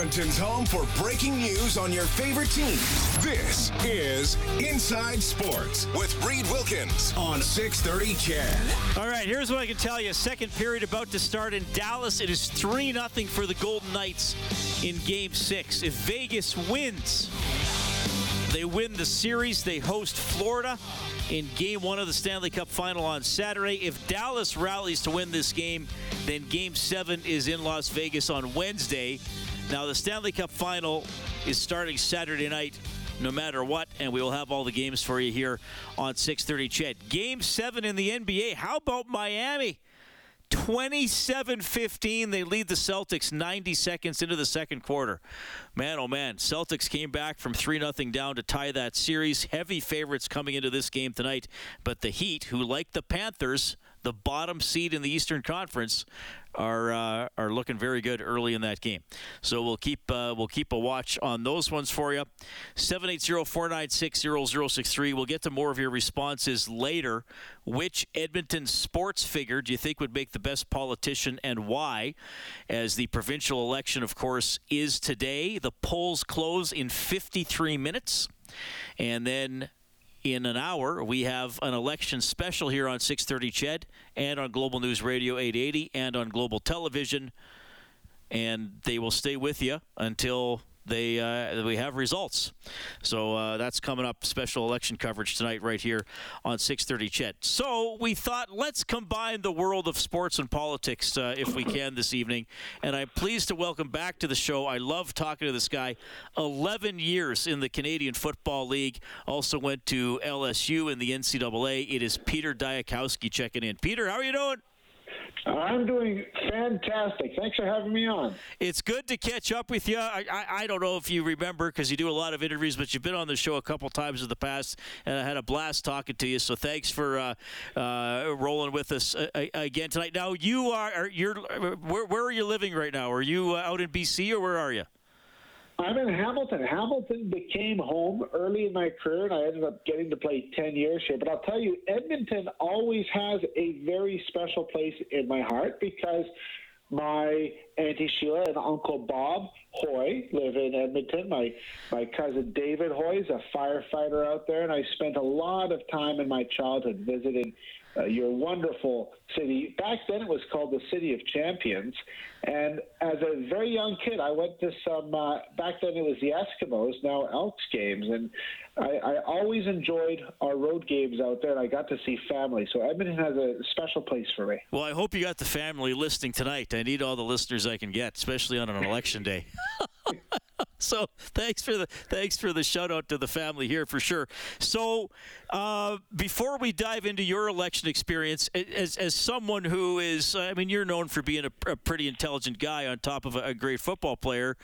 Edmonton's home for breaking news on your favorite teams. This is Inside Sports with Reed Wilkins on 630 CHED. All right, here's what I can tell you. Second period about to start in Dallas. It is 3 0 for the Golden Knights in game six. If Vegas wins, they win the series. They host Florida in game one of the Stanley Cup final on Saturday. If Dallas rallies to win this game, then game seven is in Las Vegas on Wednesday. Now, the Stanley Cup final is starting Saturday night no matter what, and we will have all the games for you here on 6:30 CHED. Game 7 in the NBA. How about Miami? 27-15 they lead the Celtics 90 seconds into the second quarter. Man oh man, Celtics came back from 3 nothing down to tie that series. Heavy favorites coming into this game tonight, but the Heat who like the Panthers the bottom seed in the Eastern Conference, are uh, are looking very good early in that game. So we'll keep uh, we'll keep a watch on those ones for you. 780-496-0063. We'll get to more of your responses later. Which Edmonton sports figure do you think would make the best politician and why? As the provincial election, of course, is today. The polls close in 53 minutes. And then in an hour, we have an election special here on 630 CHED and on Global News Radio 880 and on Global Television. And they will stay with you until they uh, we have results. So uh, that's coming up. Special election coverage tonight, right here on 6:30. CHED. So we thought let's combine the world of sports and politics uh, if we can this evening. And I'm pleased to welcome back to the show. I love talking to this guy. 11 years in the Canadian Football League. Also went to LSU in the NCAA. It is Peter Dyakowski checking in. Peter, how are you doing? I'm doing fantastic. Thanks for having me on. It's good to catch up with you. I, I, I don't know if you remember because you do a lot of interviews, but you've been on the show a couple times in the past, and I had a blast talking to you. So thanks for uh, uh, rolling with us uh, again tonight. Now you are, you're where, where are you living right now? Are you uh, out in BC or where are you? I'm in Hamilton. Hamilton became home early in my career, and I ended up getting to play 10 years here. But I'll tell you, Edmonton always has a very special place in my heart because my Auntie Sheila and Uncle Bob Hoy live in Edmonton. My my cousin David Hoy is a firefighter out there, and I spent a lot of time in my childhood visiting uh, your wonderful city. Back then, it was called the City of Champions. And as a very young kid, I went to some. Uh, back then, it was the Eskimos, now Elks games, and I, I always enjoyed our road games out there. And I got to see family, so Edmonton has a special place for me. Well, I hope you got the family listening tonight. I need all the listeners I can get, especially on an election day. so thanks for the thanks for the shout out to the family here for sure. So uh, before we dive into your election experience, as as someone who is, I mean, you're known for being a, a pretty intelligent guy on top of a, a, great football player,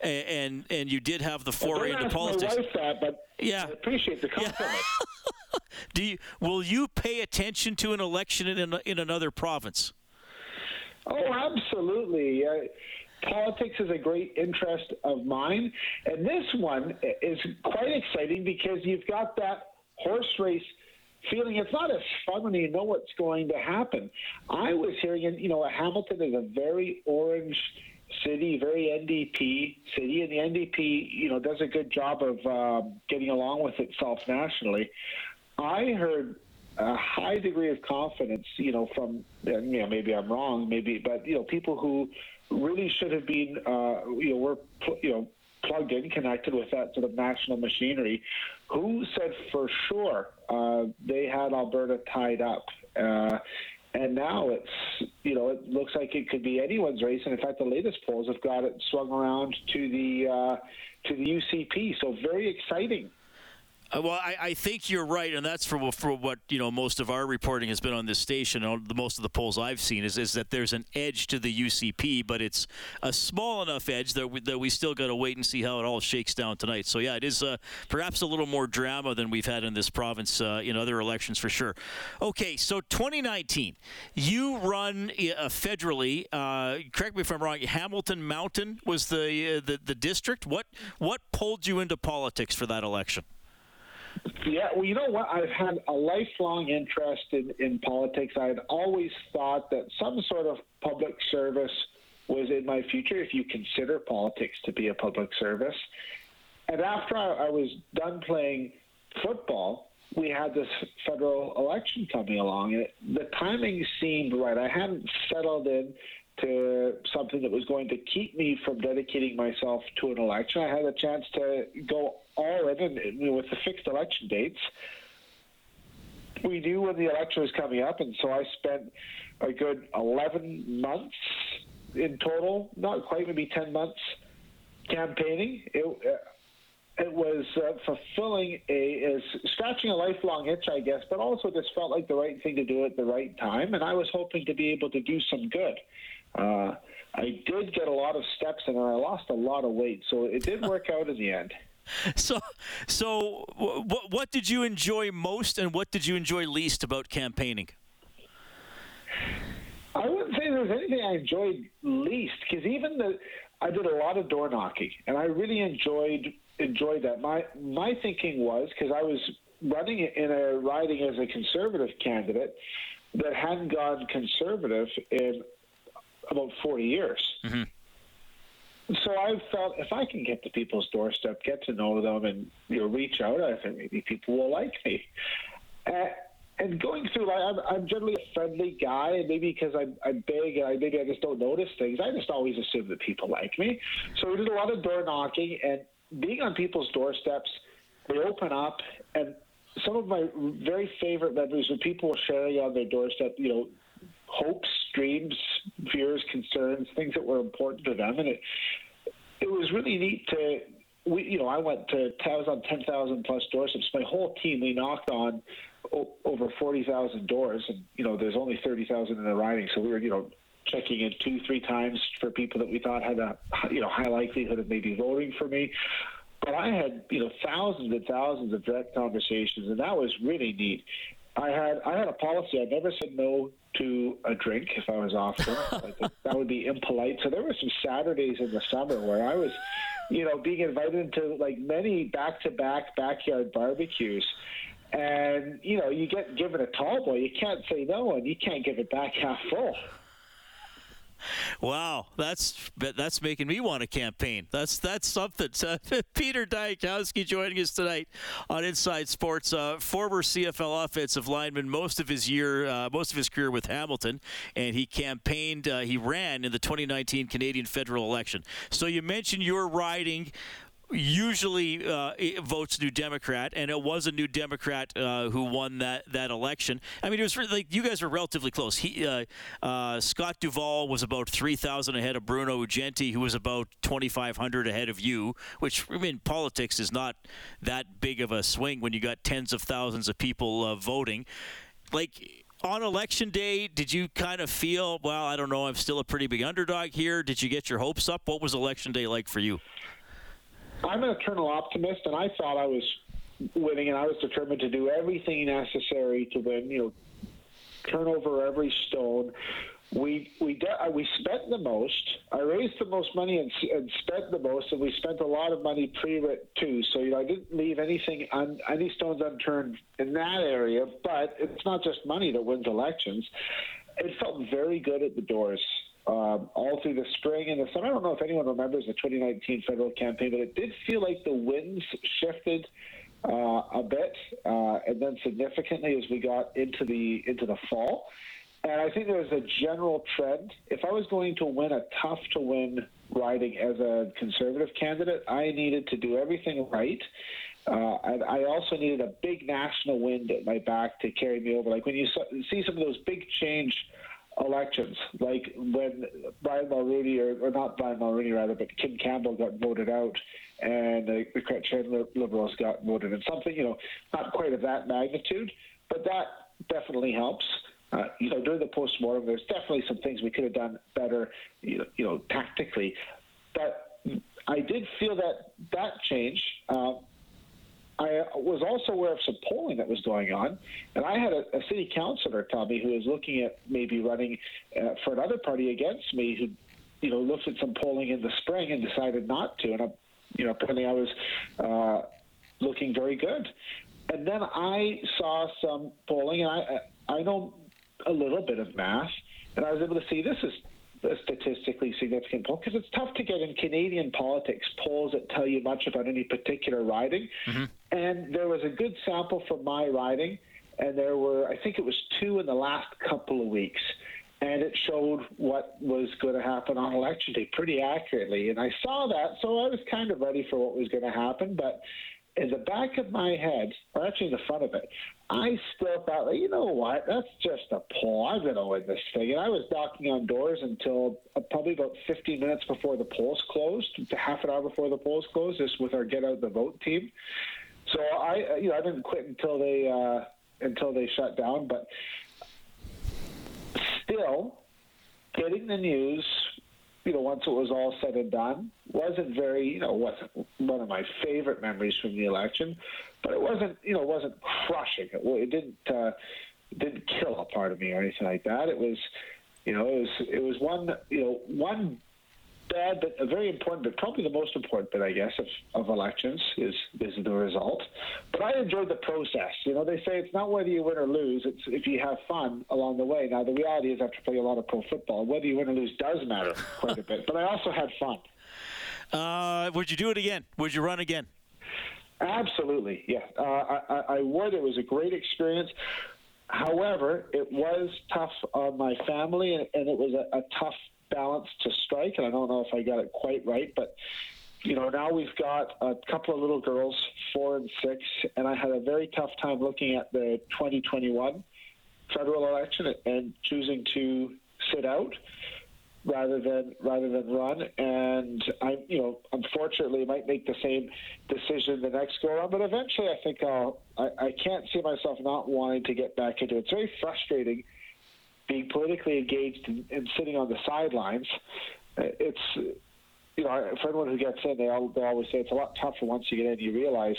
and and you did have the foray into politics. That, but yeah, I appreciate the compliment. Yeah. Do you will you pay attention to an election in in another province? Oh, absolutely. Uh, politics is a great interest of mine. And this one is quite exciting because you've got that horse race feeling. It's not as fun when you know what's going to happen. I was hearing, you know, Hamilton is a very orange city, very NDP city, and the NDP, you know, does a good job of uh, getting along with itself nationally. I heard a high degree of confidence, you know, from you know maybe I'm wrong, maybe, but you know, people who really should have been, uh, you know, we're, you know, plugged in, connected with that sort of national machinery, who said for sure uh, they had Alberta tied up. Uh, and now it's, you know, it looks like it could be anyone's race. And in fact, the latest polls have got it swung around to the uh, to the UCP. So very exciting. Uh, well, I, I, think you're right, and that's for, for what you know. Most of our reporting has been on this station. The most of the polls I've seen is, is that there's an edge to the UCP, but it's a small enough edge that we, that we still got to wait and see how it all shakes down tonight. So yeah, it is uh, perhaps a little more drama than we've had in this province uh, in other elections for sure. Okay, so 2019, you run uh, federally. Uh, correct me if I'm wrong. Hamilton Mountain was the, uh, the the district. What what pulled you into politics for that election? Yeah, well, you know what? I've had a lifelong interest in, in politics. I had always thought that some sort of public service was in my future if you consider politics to be a public service. And after I, I was done playing football, we had this federal election coming along, and it, the timing seemed right. I hadn't settled in to something that was going to keep me from dedicating myself to an election. I had a chance to go all in, with the fixed election dates, we knew when the election was coming up, and so I spent a good 11 months in total, not quite, maybe 10 months campaigning. It, uh, it was uh, fulfilling a is scratching a lifelong itch, I guess, but also just felt like the right thing to do at the right time, and I was hoping to be able to do some good. Uh, I did get a lot of steps in, and I lost a lot of weight, so it did work out in the end. So, so what what did you enjoy most, and what did you enjoy least about campaigning? I wouldn't say there was anything I enjoyed least, because even the I did a lot of door knocking, and I really enjoyed enjoyed that. My my thinking was because I was running in a riding as a conservative candidate that hadn't gone conservative in about 40 years. Mm-hmm. So I felt if I can get to people's doorstep, get to know them, and you know, reach out, I think maybe people will like me. Uh, and going through, I'm, I'm generally a friendly guy, and maybe because I'm, I'm big and I, maybe I just don't notice things, I just always assume that people like me. So we did a lot of door knocking, and being on people's doorsteps, they open up, and some of my very favorite memories were people sharing on their doorstep, you know, hopes, dreams, fears, concerns, things that were important to them, and it it was really neat to. We, you know, I went to I was on ten thousand plus doorsteps. My whole team, we knocked on o- over forty thousand doors, and you know, there's only thirty thousand in the riding, so we were, you know, checking in two, three times for people that we thought had a you know high likelihood of maybe voting for me. But I had you know thousands and thousands of direct conversations, and that was really neat. I had I had a policy. I never said no to a drink if I was offered. that would be impolite. So there were some Saturdays in the summer where I was, you know, being invited into like many back-to-back backyard barbecues. And you know, you get given a tall boy, you can't say no, and you can't give it back half full. Wow, that's that's making me want to campaign. That's that's something. Uh, Peter Dyakowski joining us tonight on Inside Sports. Uh, former CFL offensive lineman, most of his year, uh, most of his career with Hamilton, and he campaigned. Uh, he ran in the 2019 Canadian federal election. So you mentioned you're riding usually uh, votes New Democrat, and it was a New Democrat uh, who won that, that election. I mean, it was like you guys were relatively close. He, uh, uh Scott Duvall was about three thousand ahead of Bruno Uggenti, who was about twenty five hundred ahead of you. Which I mean, politics is not that big of a swing when you got tens of thousands of people uh, voting. Like on election day, did you kind of feel, well, I don't know, I'm still a pretty big underdog here? Did you get your hopes up? What was election day like for you? I'm an eternal optimist, and I thought I was winning, and I was determined to do everything necessary to win. You know, turn over every stone. We we de- uh, we spent the most. I raised the most money and, and spent the most, and we spent a lot of money pre-writ too. So you know, I didn't leave anything un, any stones unturned in that area. But it's not just money that wins elections. It felt very good at the doors um, all through the spring and the summer. I don't know if anyone remembers the 2019 federal campaign, but it did feel like the winds shifted uh, a bit, uh, and then significantly as we got into the into the fall. And I think there was a general trend. If I was going to win a tough to win riding as a conservative candidate, I needed to do everything right. Uh, and I also needed a big national wind at my back to carry me over. Like when you see some of those big change elections, like when Brian Mulroney, or, or not Brian Mulroney rather, but Kim Campbell got voted out, and uh, the Chrétien Liberals got voted in. Something, you know, not quite of that magnitude, but that definitely helps. Uh, you know, during the post-mortem, there's definitely some things we could have done better, you know, you know tactically. But I did feel that that change. Uh, I was also aware of some polling that was going on, and I had a, a city councilor tell me who was looking at maybe running uh, for another party against me, who, you know, looked at some polling in the spring and decided not to. And I, you know, apparently I was uh, looking very good. And then I saw some polling, and I I know a little bit of math, and I was able to see this is a statistically significant poll because it's tough to get in Canadian politics polls that tell you much about any particular riding. Mm-hmm. And there was a good sample from my riding, and there were, I think it was two in the last couple of weeks. And it showed what was going to happen on election day pretty accurately. And I saw that, so I was kind of ready for what was going to happen. But in the back of my head, or actually in the front of it, I still thought, you know what, that's just a poll. I've been to this thing. And I was knocking on doors until uh, probably about 15 minutes before the polls closed, half an hour before the polls closed, just with our Get Out the Vote team. So I, uh, you know, I didn't quit until they uh, until they shut down. But still, getting the news you know, once it was all said and done, wasn't very, you know, wasn't one of my favorite memories from the election, but it wasn't, you know, wasn't crushing. It, it didn't, uh, didn't kill a part of me or anything like that. It was, you know, it was, it was one, you know, one bad, but a very important, but probably the most important bit, I guess, of, of elections is is the result. But I enjoyed the process. You know, they say it's not whether you win or lose; it's if you have fun along the way. Now, the reality is, after play a lot of pro football, whether you win or lose does matter quite a bit. But I also had fun. Uh, would you do it again? Would you run again? Absolutely, yeah. Uh, I, I would. It was a great experience. However, it was tough on my family, and, and it was a, a tough balance to strike, and I don't know if I got it quite right, but you know, now we've got a couple of little girls, four and six, and I had a very tough time looking at the 2021 federal election and choosing to sit out rather than rather than run. And I, you know, unfortunately, might make the same decision the next go around. But eventually, I think I'll. I, I can't see myself not wanting to get back into it. It's very frustrating being politically engaged and, and sitting on the sidelines, uh, it's you know, for anyone who gets in, they, all, they always say it's a lot tougher once you get in. You realize,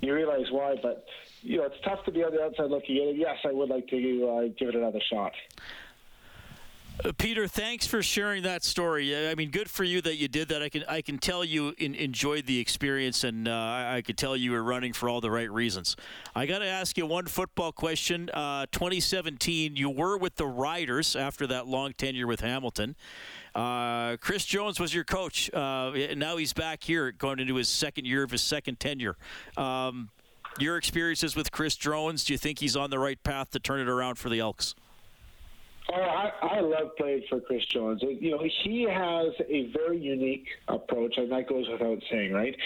you realize why. But you know, it's tough to be on the outside looking in. yes, I would like to uh, give it another shot. Peter, thanks for sharing that story. I mean, good for you that you did that. I can I can tell you in, enjoyed the experience, and uh, I could tell you were running for all the right reasons. I got to ask you one football question. Uh, 2017, you were with the Riders after that long tenure with Hamilton. Uh, Chris Jones was your coach. Uh, now he's back here, going into his second year of his second tenure. Um, your experiences with Chris Jones, do you think he's on the right path to turn it around for the Elks? Oh, I, I love playing for Chris Jones. You know, he has a very unique approach, and that goes without saying, right?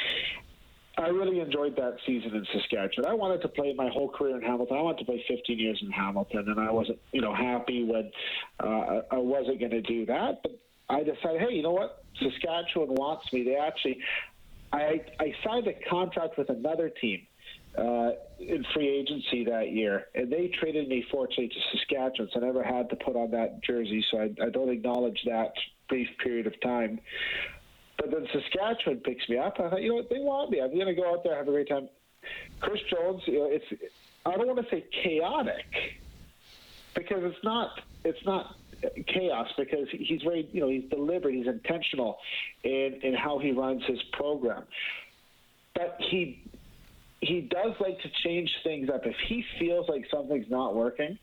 I really enjoyed that season in Saskatchewan. I wanted to play my whole career in Hamilton. I wanted to play 15 years in Hamilton, and I wasn't, you know, happy when uh, I wasn't going to do that. But I decided, hey, you know what? Saskatchewan wants me. They actually, I, I signed a contract with another team uh, in free agency that year, and they traded me fortunately to Saskatchewan. So I never had to put on that jersey, so I, I don't acknowledge that brief period of time. But then Saskatchewan picks me up. I thought, you know what, they want me. I'm going to go out there have a great time. Chris Jones, you know, it's I don't want to say chaotic because it's not. It's not chaos because he's very, you know, he's deliberate, he's intentional in in how he runs his program. But he he does like to change things up. If he feels like something's not working,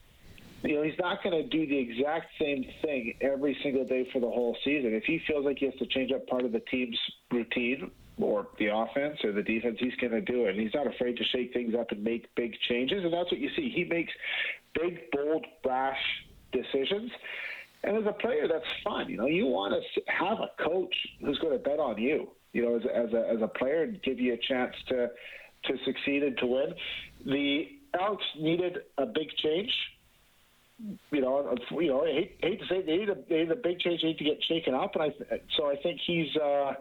you know, he's not going to do the exact same thing every single day for the whole season. If he feels like he has to change up part of the team's routine or the offense or the defense, he's going to do it. And he's not afraid to shake things up and make big changes. And that's what you see. He makes big, bold, brash decisions. And as a player, that's fun. You know, you want to have a coach who's going to bet on you. You know, as, as a as a player, and give you a chance to to succeed and to win. The Elks needed a big change you know, you know, I hate, hate to say they need a they need a big change. They need to get shaken up, and I so I think he's uh,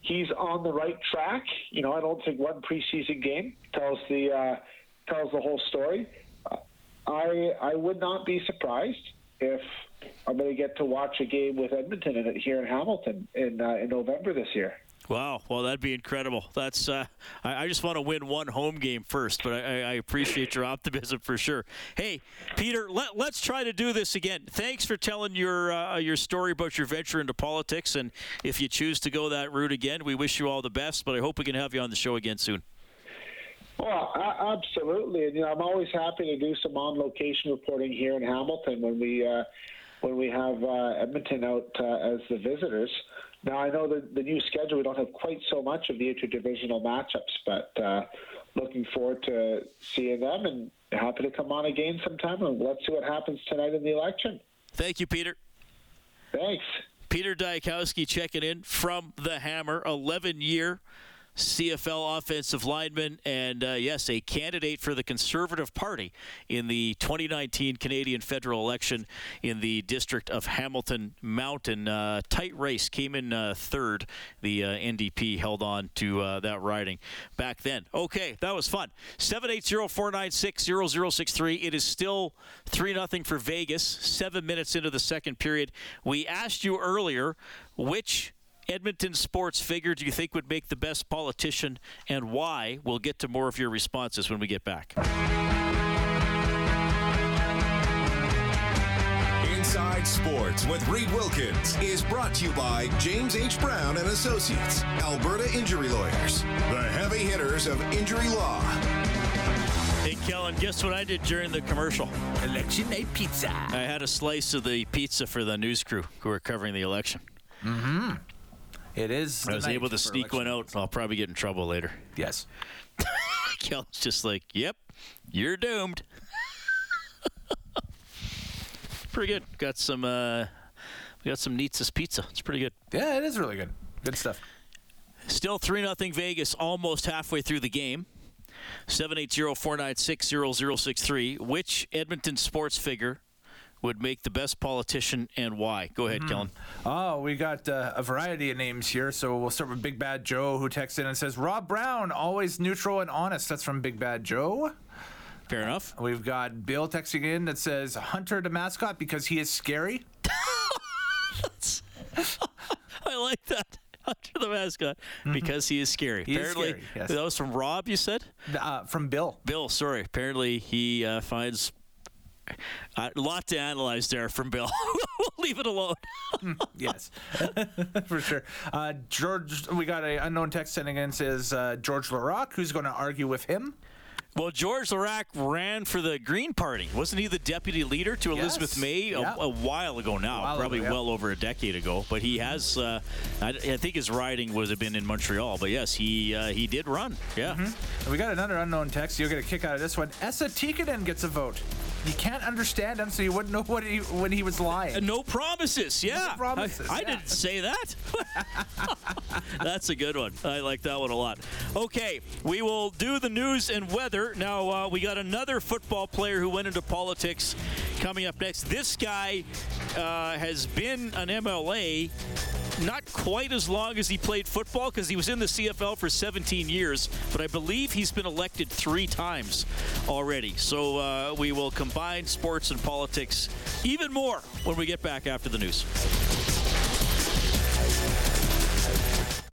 he's on the right track. You know, I don't think one preseason game tells the uh, tells the whole story. I I would not be surprised if I'm going to get to watch a game with Edmonton in here in Hamilton in uh, in November this year. Wow, well, that'd be incredible. That's uh, I, I, just want to win one home game first, but I, I, appreciate your optimism for sure. Hey, Peter, let, us try to do this again. Thanks for telling your uh, your story about your venture into politics, and if you choose to go that route again, we wish you all the best. But I hope we can have you on the show again soon. Well, absolutely, and you know, I'm always happy to do some on-location reporting here in Hamilton when we uh, when we have uh, Edmonton out uh, as the visitors. Now, I know that the new schedule, we don't have quite so much of the interdivisional matchups, but uh, looking forward to seeing them and happy to come on again sometime. And let's see what happens tonight in the election. Thank you, Peter. Thanks. Peter Dyakowski checking in from the Hammer, 11 year CFL offensive lineman, and uh, yes, a candidate for the Conservative Party in the 2019 Canadian federal election in the district of Hamilton Mountain. Uh, tight race came in uh, third. The uh, NDP held on to uh, that riding back then. Okay, that was fun. 780 496 0063. It is still 3 0 for Vegas, seven minutes into the second period. We asked you earlier which Edmonton sports figure do you think would make the best politician and why? We'll get to more of your responses when we get back. Inside Sports with Reed Wilkins is brought to you by James H. Brown and Associates, Alberta Injury Lawyers, the heavy hitters of injury law. Hey, Kellen, guess what I did during the commercial? Election night pizza. I had a slice of the pizza for the news crew who were covering the election. Mm-hmm. It is. I was able to sneak one out. I'll probably get in trouble later. Yes. Kel's just like, "Yep, you're doomed." pretty good. Got some. uh We got some Nietzsche's pizza. It's pretty good. Yeah, it is really good. Good stuff. Still three nothing Vegas. Almost halfway through the game. 780-496-0063. Which Edmonton sports figure would make the best politician and why? Go ahead, mm-hmm. Kellen. Oh, we got uh, a variety of names here. So we'll start with Big Bad Joe, who texts in and says, Rob Brown, always neutral and honest. That's from Big Bad Joe. Fair enough. We've got Bill texting in that says, Hunter the mascot because he is scary. I like that. Hunter the mascot mm-hmm. because he is scary. He Apparently, is scary, yes. that was from Rob. You said uh, from Bill. Bill, sorry. Apparently, he uh, finds a lot to analyze there from Bill. we'll leave it alone. yes, for sure. Uh, George, we got an unknown text sending in says uh, George Laraque, who's going to argue with him. Well, George Laraque ran for the Green Party. Wasn't he the deputy leader to Elizabeth yes. May a, a, while ago now? While probably ago, yeah. well over a decade ago. But he has, uh, I, I, think his riding was have been in Montreal. But yes, he uh, he did run. Yeah. Mm-hmm. We got another unknown text. You'll get a kick out of this one. Esa Tikkanen gets a vote. You can't understand him, so you wouldn't know what he when he was lying. Uh, no promises. Yeah. No promises. I, I yeah. didn't say that. That's a good one. I like that one a lot. Okay, we will do the news and weather. Now, uh, we got another football player who went into politics coming up next. This guy uh, has been an MLA not quite as long as he played football because he was in the CFL for 17 years, but I believe he's been elected three times already. So uh, we will combine sports and politics even more when we get back after the news.